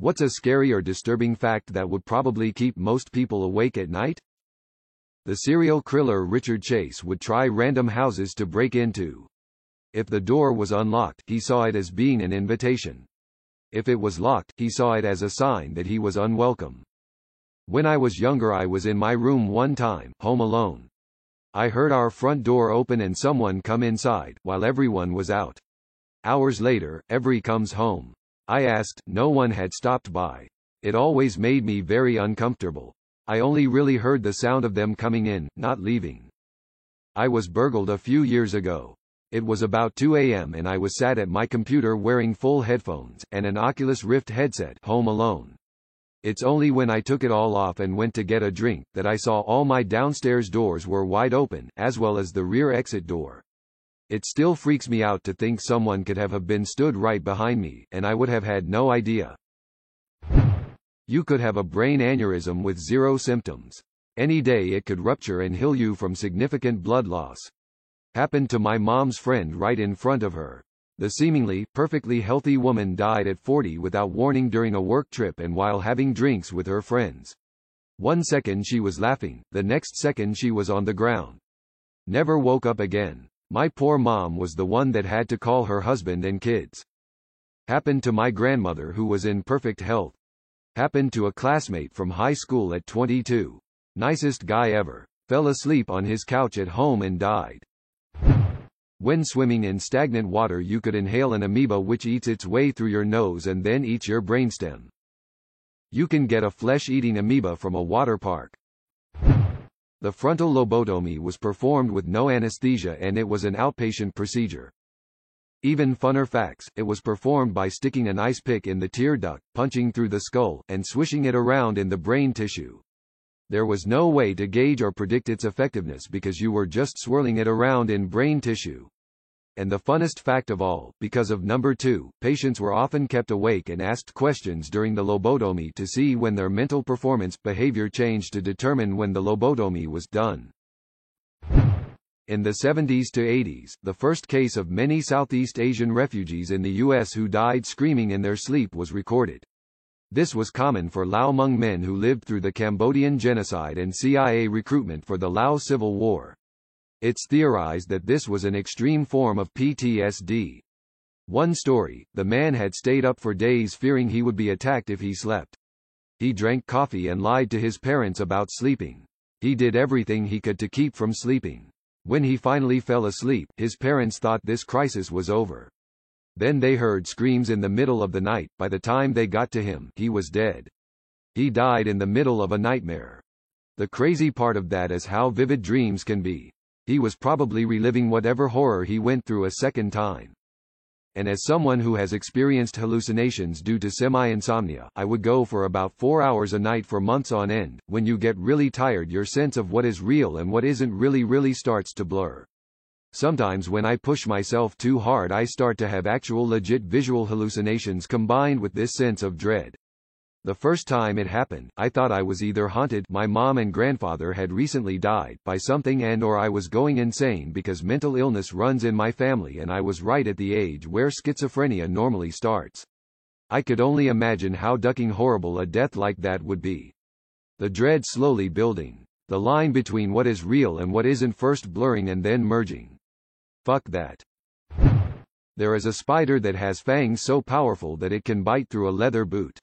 What's a scary or disturbing fact that would probably keep most people awake at night? The serial killer Richard Chase would try random houses to break into. If the door was unlocked, he saw it as being an invitation. If it was locked, he saw it as a sign that he was unwelcome. When I was younger I was in my room one time, home alone. I heard our front door open and someone come inside, while everyone was out. Hours later, Every comes home. I asked, no one had stopped by. It always made me very uncomfortable. I only really heard the sound of them coming in, not leaving. I was burgled a few years ago. It was about 2 a.m. and I was sat at my computer wearing full headphones, and an Oculus Rift headset, home alone. It's only when I took it all off and went to get a drink, that I saw all my downstairs doors were wide open, as well as the rear exit door. It still freaks me out to think someone could have, have been stood right behind me, and I would have had no idea. You could have a brain aneurysm with zero symptoms. Any day it could rupture and heal you from significant blood loss. Happened to my mom's friend right in front of her. The seemingly, perfectly healthy woman died at 40 without warning during a work trip and while having drinks with her friends. One second she was laughing, the next second she was on the ground. Never woke up again. My poor mom was the one that had to call her husband and kids. Happened to my grandmother who was in perfect health. Happened to a classmate from high school at 22. Nicest guy ever. Fell asleep on his couch at home and died. When swimming in stagnant water you could inhale an amoeba which eats its way through your nose and then eats your brainstem. You can get a flesh-eating amoeba from a water park. The frontal lobotomy was performed with no anesthesia and it was an outpatient procedure. Even funner facts, it was performed by sticking an ice pick in the tear duct, punching through the skull, and swishing it around in the brain tissue. There was no way to gauge or predict its effectiveness because you were just swirling it around in brain tissue and the funnest fact of all, because of number two, patients were often kept awake and asked questions during the lobotomy to see when their mental performance behavior changed to determine when the lobotomy was done. In the 70s to 80s, the first case of many Southeast Asian refugees in the U.S. who died screaming in their sleep was recorded. This was common for Lao Hmong men who lived through the Cambodian genocide and CIA recruitment for the Lao Civil War. It's theorized that this was an extreme form of PTSD. One story, the man had stayed up for days fearing he would be attacked if he slept. He drank coffee and lied to his parents about sleeping. He did everything he could to keep from sleeping. When he finally fell asleep, his parents thought this crisis was over. Then they heard screams in the middle of the night. By the time they got to him, he was dead. He died in the middle of a nightmare. The crazy part of that is how vivid dreams can be. He was probably reliving whatever horror he went through a second time. And as someone who has experienced hallucinations due to semi-insomnia, I would go for about four hours a night for months on end. When you get really tired your sense of what is real and what isn't really really starts to blur. Sometimes when I push myself too hard I start to have actual legit visual hallucinations combined with this sense of dread. The first time it happened, I thought I was either haunted my mom and grandfather had recently died by something and or I was going insane because mental illness runs in my family and I was right at the age where schizophrenia normally starts. I could only imagine how ducking horrible a death like that would be. The dread slowly building. The line between what is real and what isn't first blurring and then merging. Fuck that. There is a spider that has fangs so powerful that it can bite through a leather boot.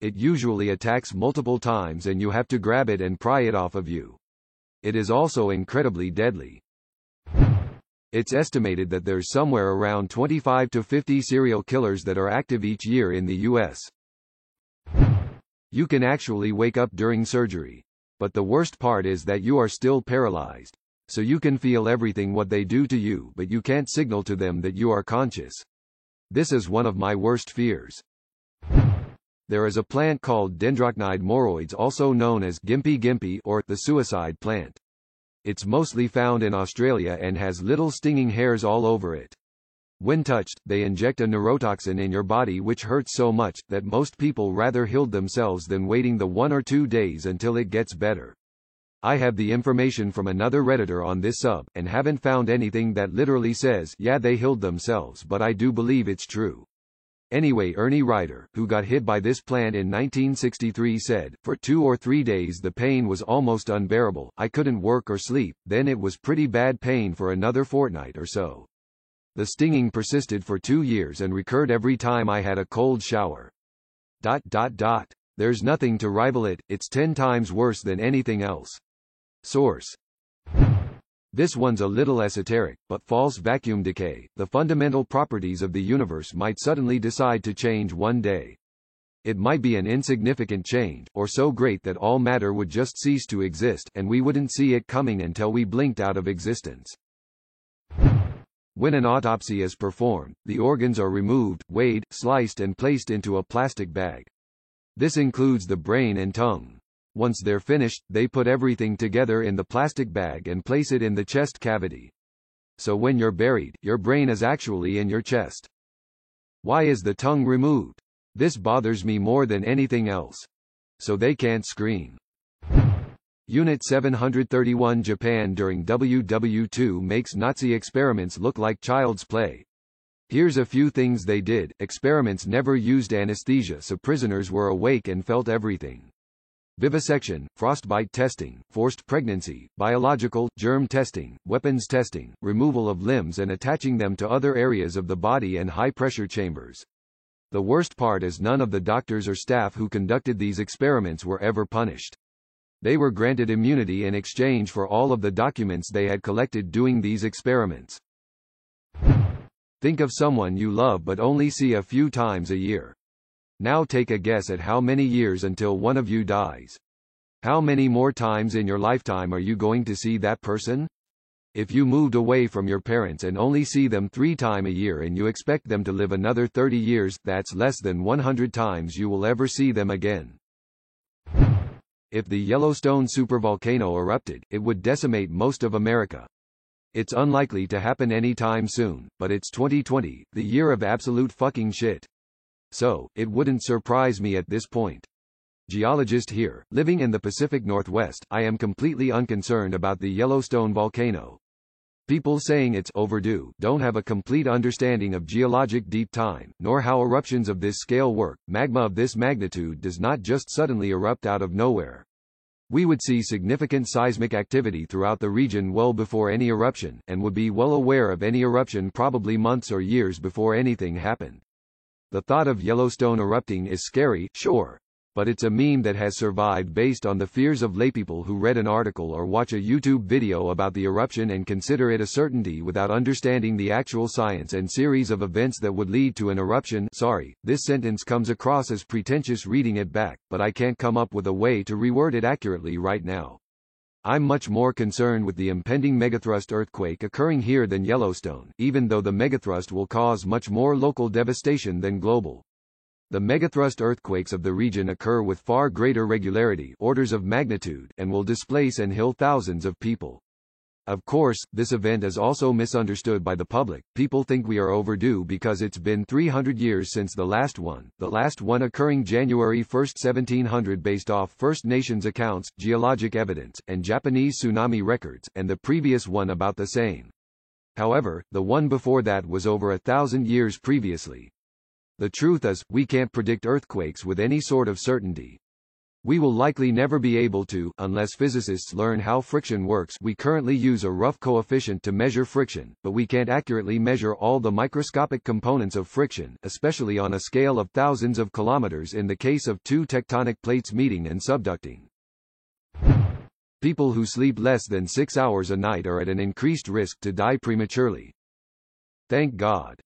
It usually attacks multiple times and you have to grab it and pry it off of you. It is also incredibly deadly. It's estimated that there's somewhere around 25 to 50 serial killers that are active each year in the US. You can actually wake up during surgery. But the worst part is that you are still paralyzed. So you can feel everything what they do to you but you can't signal to them that you are conscious. This is one of my worst fears. There is a plant called Dendrocnide moroides also known as Gympie gympie or the suicide plant. It's mostly found in Australia and has little stinging hairs all over it. When touched, they inject a neurotoxin in your body which hurts so much, that most people rather healed themselves than waiting the one or two days until it gets better. I have the information from another redditor on this sub, and haven't found anything that literally says, yeah they healed themselves but I do believe it's true. Anyway Ernie Rider, who got hit by this plant in 1963 said, for two or three days the pain was almost unbearable, I couldn't work or sleep, then it was pretty bad pain for another fortnight or so. The stinging persisted for two years and recurred every time I had a cold shower. Dot dot dot. There's nothing to rival it, it's ten times worse than anything else. Source. This one's a little esoteric, but false vacuum decay, the fundamental properties of the universe might suddenly decide to change one day. It might be an insignificant change, or so great that all matter would just cease to exist, and we wouldn't see it coming until we blinked out of existence. When an autopsy is performed, the organs are removed, weighed, sliced and placed into a plastic bag. This includes the brain and tongue. Once they're finished, they put everything together in the plastic bag and place it in the chest cavity. So when you're buried, your brain is actually in your chest. Why is the tongue removed? This bothers me more than anything else. So they can't scream. Unit 731 Japan during WW2 makes Nazi experiments look like child's play. Here's a few things they did. Experiments never used anesthesia so prisoners were awake and felt everything vivisection, frostbite testing, forced pregnancy, biological, germ testing, weapons testing, removal of limbs and attaching them to other areas of the body and high-pressure chambers. The worst part is none of the doctors or staff who conducted these experiments were ever punished. They were granted immunity in exchange for all of the documents they had collected doing these experiments. Think of someone you love but only see a few times a year. Now take a guess at how many years until one of you dies. How many more times in your lifetime are you going to see that person? If you moved away from your parents and only see them three times a year and you expect them to live another 30 years, that's less than 100 times you will ever see them again. If the Yellowstone supervolcano erupted, it would decimate most of America. It's unlikely to happen anytime soon, but it's 2020, the year of absolute fucking shit so, it wouldn't surprise me at this point. Geologist here, living in the Pacific Northwest, I am completely unconcerned about the Yellowstone volcano. People saying it's overdue don't have a complete understanding of geologic deep time, nor how eruptions of this scale work. Magma of this magnitude does not just suddenly erupt out of nowhere. We would see significant seismic activity throughout the region well before any eruption, and would be well aware of any eruption probably months or years before anything happened. The thought of Yellowstone erupting is scary, sure. But it's a meme that has survived based on the fears of laypeople who read an article or watch a YouTube video about the eruption and consider it a certainty without understanding the actual science and series of events that would lead to an eruption. Sorry, this sentence comes across as pretentious reading it back, but I can't come up with a way to reword it accurately right now. I'm much more concerned with the impending megathrust earthquake occurring here than Yellowstone, even though the megathrust will cause much more local devastation than global. The megathrust earthquakes of the region occur with far greater regularity orders of magnitude and will displace and kill thousands of people. Of course, this event is also misunderstood by the public. People think we are overdue because it's been 300 years since the last one, the last one occurring January 1, 1700 based off First Nations accounts, geologic evidence, and Japanese tsunami records, and the previous one about the same. However, the one before that was over a thousand years previously. The truth is, we can't predict earthquakes with any sort of certainty. We will likely never be able to, unless physicists learn how friction works. We currently use a rough coefficient to measure friction, but we can't accurately measure all the microscopic components of friction, especially on a scale of thousands of kilometers in the case of two tectonic plates meeting and subducting. People who sleep less than six hours a night are at an increased risk to die prematurely. Thank God.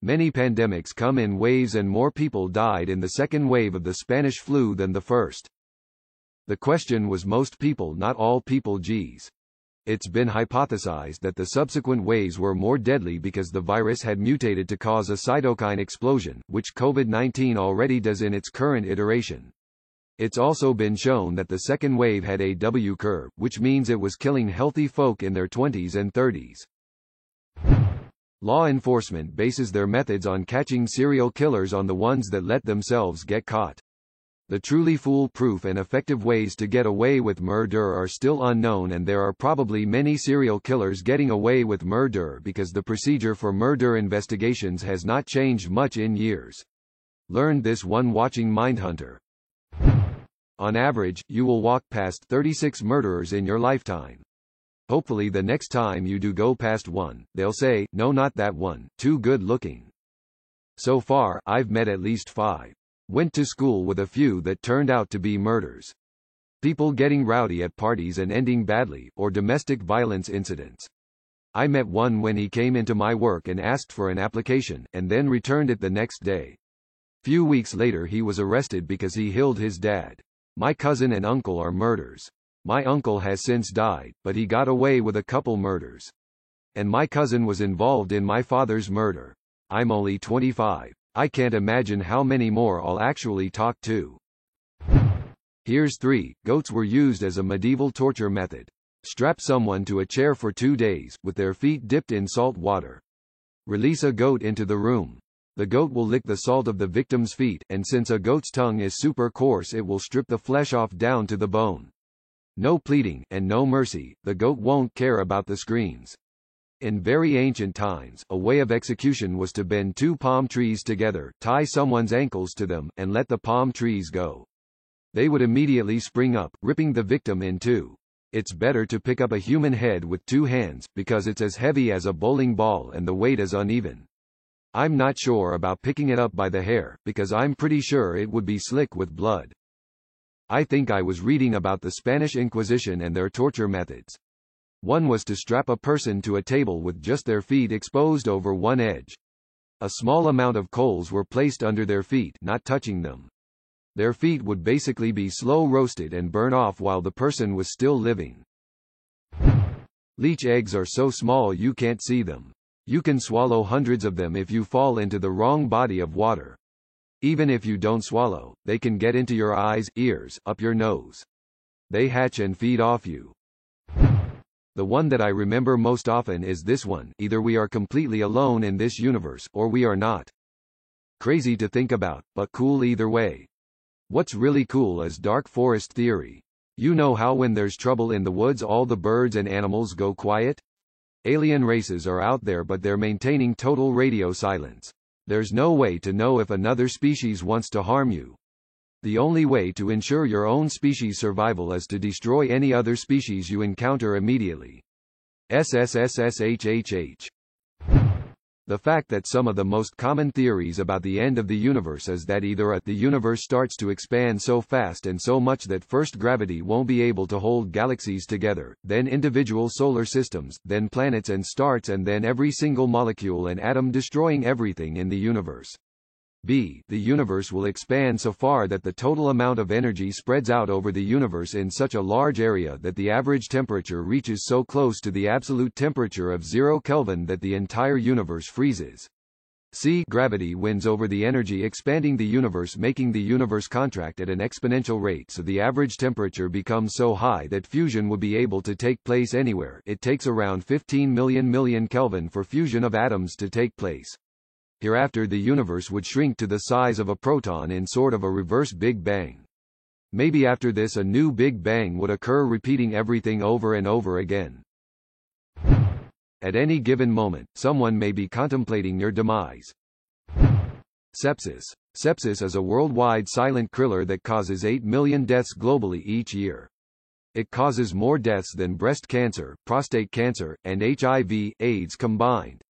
Many pandemics come in waves and more people died in the second wave of the Spanish flu than the first. The question was most people not all people geez. It's been hypothesized that the subsequent waves were more deadly because the virus had mutated to cause a cytokine explosion, which COVID-19 already does in its current iteration. It's also been shown that the second wave had a W curve, which means it was killing healthy folk in their 20s and 30s. Law enforcement bases their methods on catching serial killers on the ones that let themselves get caught. The truly foolproof and effective ways to get away with murder are still unknown and there are probably many serial killers getting away with murder because the procedure for murder investigations has not changed much in years. Learned this one watching Mindhunter. On average, you will walk past 36 murderers in your lifetime. Hopefully the next time you do go past one, they'll say, no not that one, too good looking. So far, I've met at least five. Went to school with a few that turned out to be murders. People getting rowdy at parties and ending badly, or domestic violence incidents. I met one when he came into my work and asked for an application, and then returned it the next day. Few weeks later he was arrested because he killed his dad. My cousin and uncle are murders. My uncle has since died, but he got away with a couple murders. And my cousin was involved in my father's murder. I'm only 25. I can't imagine how many more I'll actually talk to. Here's 3. Goats were used as a medieval torture method. Strap someone to a chair for two days, with their feet dipped in salt water. Release a goat into the room. The goat will lick the salt of the victim's feet, and since a goat's tongue is super coarse it will strip the flesh off down to the bone. No pleading, and no mercy, the goat won't care about the screens. In very ancient times, a way of execution was to bend two palm trees together, tie someone's ankles to them, and let the palm trees go. They would immediately spring up, ripping the victim in two. It's better to pick up a human head with two hands, because it's as heavy as a bowling ball and the weight is uneven. I'm not sure about picking it up by the hair, because I'm pretty sure it would be slick with blood. I think I was reading about the Spanish Inquisition and their torture methods. One was to strap a person to a table with just their feet exposed over one edge. A small amount of coals were placed under their feet, not touching them. Their feet would basically be slow roasted and burn off while the person was still living. Leech eggs are so small you can't see them. You can swallow hundreds of them if you fall into the wrong body of water. Even if you don't swallow, they can get into your eyes, ears, up your nose. They hatch and feed off you. The one that I remember most often is this one, either we are completely alone in this universe, or we are not. Crazy to think about, but cool either way. What's really cool is dark forest theory. You know how when there's trouble in the woods all the birds and animals go quiet? Alien races are out there but they're maintaining total radio silence. There's no way to know if another species wants to harm you. The only way to ensure your own species survival is to destroy any other species you encounter immediately. SSSSHHH. The fact that some of the most common theories about the end of the universe is that either a, the universe starts to expand so fast and so much that first gravity won't be able to hold galaxies together, then individual solar systems, then planets and stars and then every single molecule and atom destroying everything in the universe b. The universe will expand so far that the total amount of energy spreads out over the universe in such a large area that the average temperature reaches so close to the absolute temperature of 0 Kelvin that the entire universe freezes. C. Gravity wins over the energy expanding the universe making the universe contract at an exponential rate so the average temperature becomes so high that fusion would be able to take place anywhere it takes around 15 million million Kelvin for fusion of atoms to take place. Hereafter the universe would shrink to the size of a proton in sort of a reverse Big Bang. Maybe after this a new Big Bang would occur repeating everything over and over again. At any given moment, someone may be contemplating your demise. Sepsis. Sepsis is a worldwide silent killer that causes 8 million deaths globally each year. It causes more deaths than breast cancer, prostate cancer, and HIV, AIDS combined.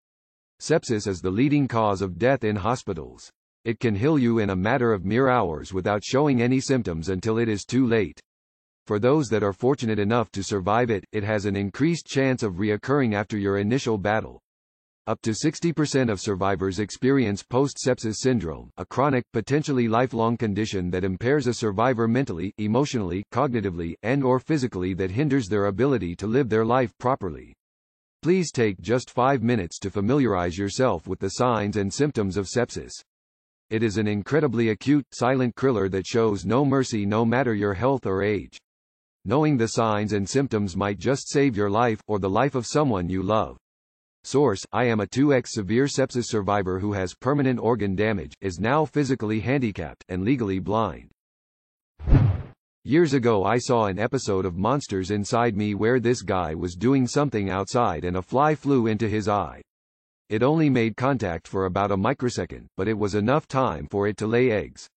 Sepsis is the leading cause of death in hospitals. It can kill you in a matter of mere hours without showing any symptoms until it is too late. For those that are fortunate enough to survive it, it has an increased chance of reoccurring after your initial battle. Up to 60% of survivors experience post-sepsis syndrome, a chronic, potentially lifelong condition that impairs a survivor mentally, emotionally, cognitively, and or physically that hinders their ability to live their life properly. Please take just 5 minutes to familiarize yourself with the signs and symptoms of sepsis. It is an incredibly acute, silent killer that shows no mercy no matter your health or age. Knowing the signs and symptoms might just save your life, or the life of someone you love. Source, I am a 2x severe sepsis survivor who has permanent organ damage, is now physically handicapped, and legally blind. Years ago I saw an episode of Monsters Inside Me where this guy was doing something outside and a fly flew into his eye. It only made contact for about a microsecond, but it was enough time for it to lay eggs.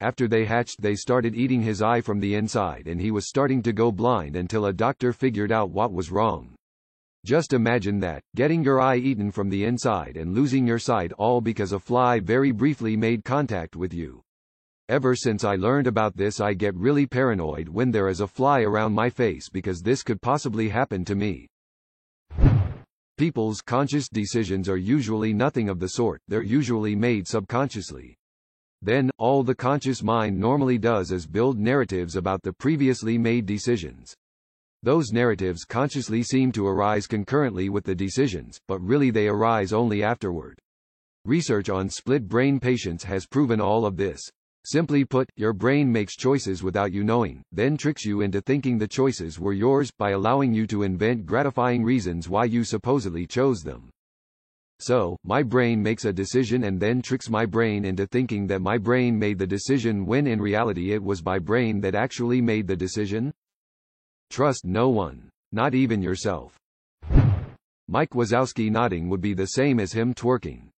After they hatched they started eating his eye from the inside and he was starting to go blind until a doctor figured out what was wrong. Just imagine that, getting your eye eaten from the inside and losing your sight all because a fly very briefly made contact with you. Ever since I learned about this I get really paranoid when there is a fly around my face because this could possibly happen to me. People's conscious decisions are usually nothing of the sort, they're usually made subconsciously. Then, all the conscious mind normally does is build narratives about the previously made decisions. Those narratives consciously seem to arise concurrently with the decisions, but really they arise only afterward. Research on split brain patients has proven all of this. Simply put, your brain makes choices without you knowing, then tricks you into thinking the choices were yours, by allowing you to invent gratifying reasons why you supposedly chose them. So, my brain makes a decision and then tricks my brain into thinking that my brain made the decision when in reality it was my brain that actually made the decision? Trust no one. Not even yourself. Mike Wazowski nodding would be the same as him twerking.